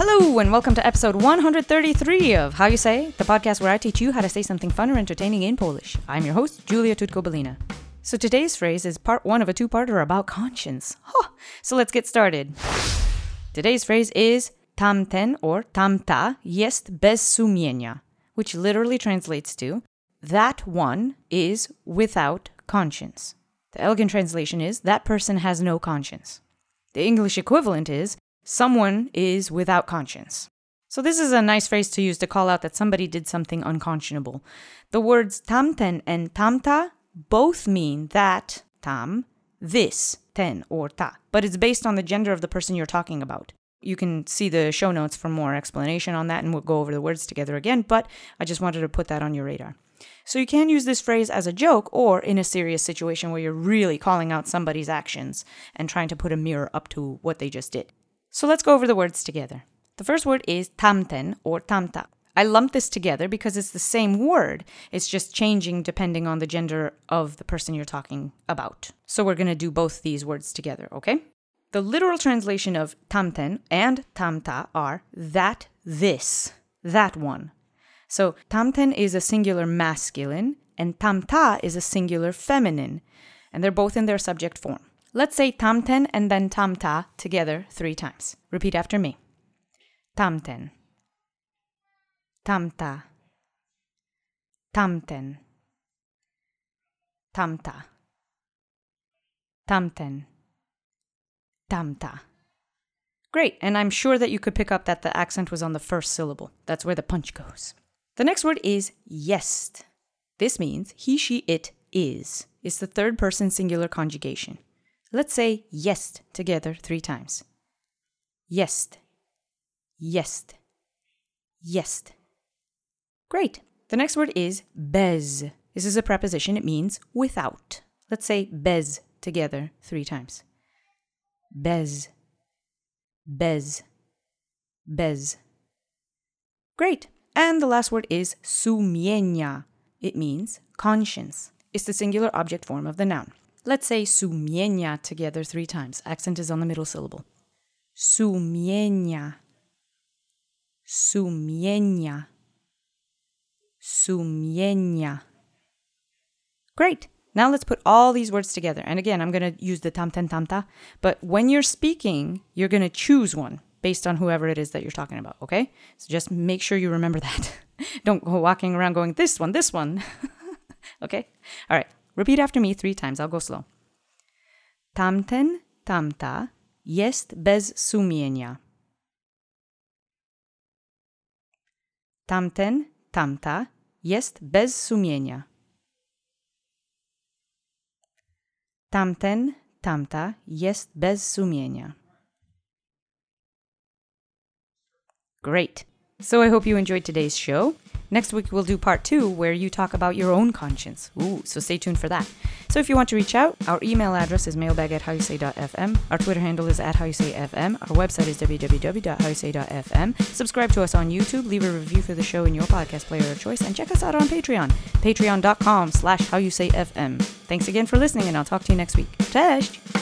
Hello, and welcome to episode 133 of How You Say, the podcast where I teach you how to say something fun or entertaining in Polish. I'm your host, Julia Tutko-Belina. So today's phrase is part one of a two-parter about conscience. Huh. So let's get started. Today's phrase is tamten or tamta jest bez sumienia, which literally translates to that one is without conscience. The elegant translation is that person has no conscience. The English equivalent is someone is without conscience. So, this is a nice phrase to use to call out that somebody did something unconscionable. The words tamten and tamta both mean that, tam, this, ten, or ta, but it's based on the gender of the person you're talking about. You can see the show notes for more explanation on that, and we'll go over the words together again, but I just wanted to put that on your radar. So, you can use this phrase as a joke or in a serious situation where you're really calling out somebody's actions and trying to put a mirror up to what they just did. So let's go over the words together. The first word is tamten or tamta. I lumped this together because it's the same word. It's just changing depending on the gender of the person you're talking about. So we're going to do both these words together, okay? The literal translation of tamten and tamta are that, this, that one. So tamten is a singular masculine and tamta is a singular feminine, and they're both in their subject form. Let's say tamten and then tamta together three times. Repeat after me. Tamten. Tamta. Tamten. Tamta. Tamten. Tamta. Great, and I'm sure that you could pick up that the accent was on the first syllable. That's where the punch goes. The next word is jest. This means he, she, it is. It's the third person singular conjugation. Let's say jest together three times. Jest. Jest. Jest. Great. The next word is bez. This is a preposition. It means without. Let's say bez together three times. Bez. Bez. Bez. Great. And the last word is sumienia. It means conscience. It's the singular object form of the noun. Let's say sumienia together three times. Accent is on the middle syllable. Sumienia. Sumienia. Sumienia. Great. Now let's put all these words together. And again, I'm going to use the tamten tamta, but when you're speaking, you're going to choose one based on whoever it is that you're talking about, okay? So just make sure you remember that. Don't go walking around going, this one, this one. okay? All right. Repeat after me three times. I'll go slow. Tamten, tamta jest bez sumienia. Tamten, tamta jest bez sumienia. Tamten, tamta jest bez sumienia. Great. So I hope you enjoyed today's show. Next week, we'll do part two where you talk about your own conscience. Ooh, so stay tuned for that. So if you want to reach out, our email address is mailbag at howyousay.fm. Our Twitter handle is at howyousayfm. Our website is www.howyousay.fm. Subscribe to us on YouTube, leave a review for the show in your podcast player of choice, and check us out on Patreon, patreon.com slash howyousayfm. Thanks again for listening, and I'll talk to you next week. Cześć!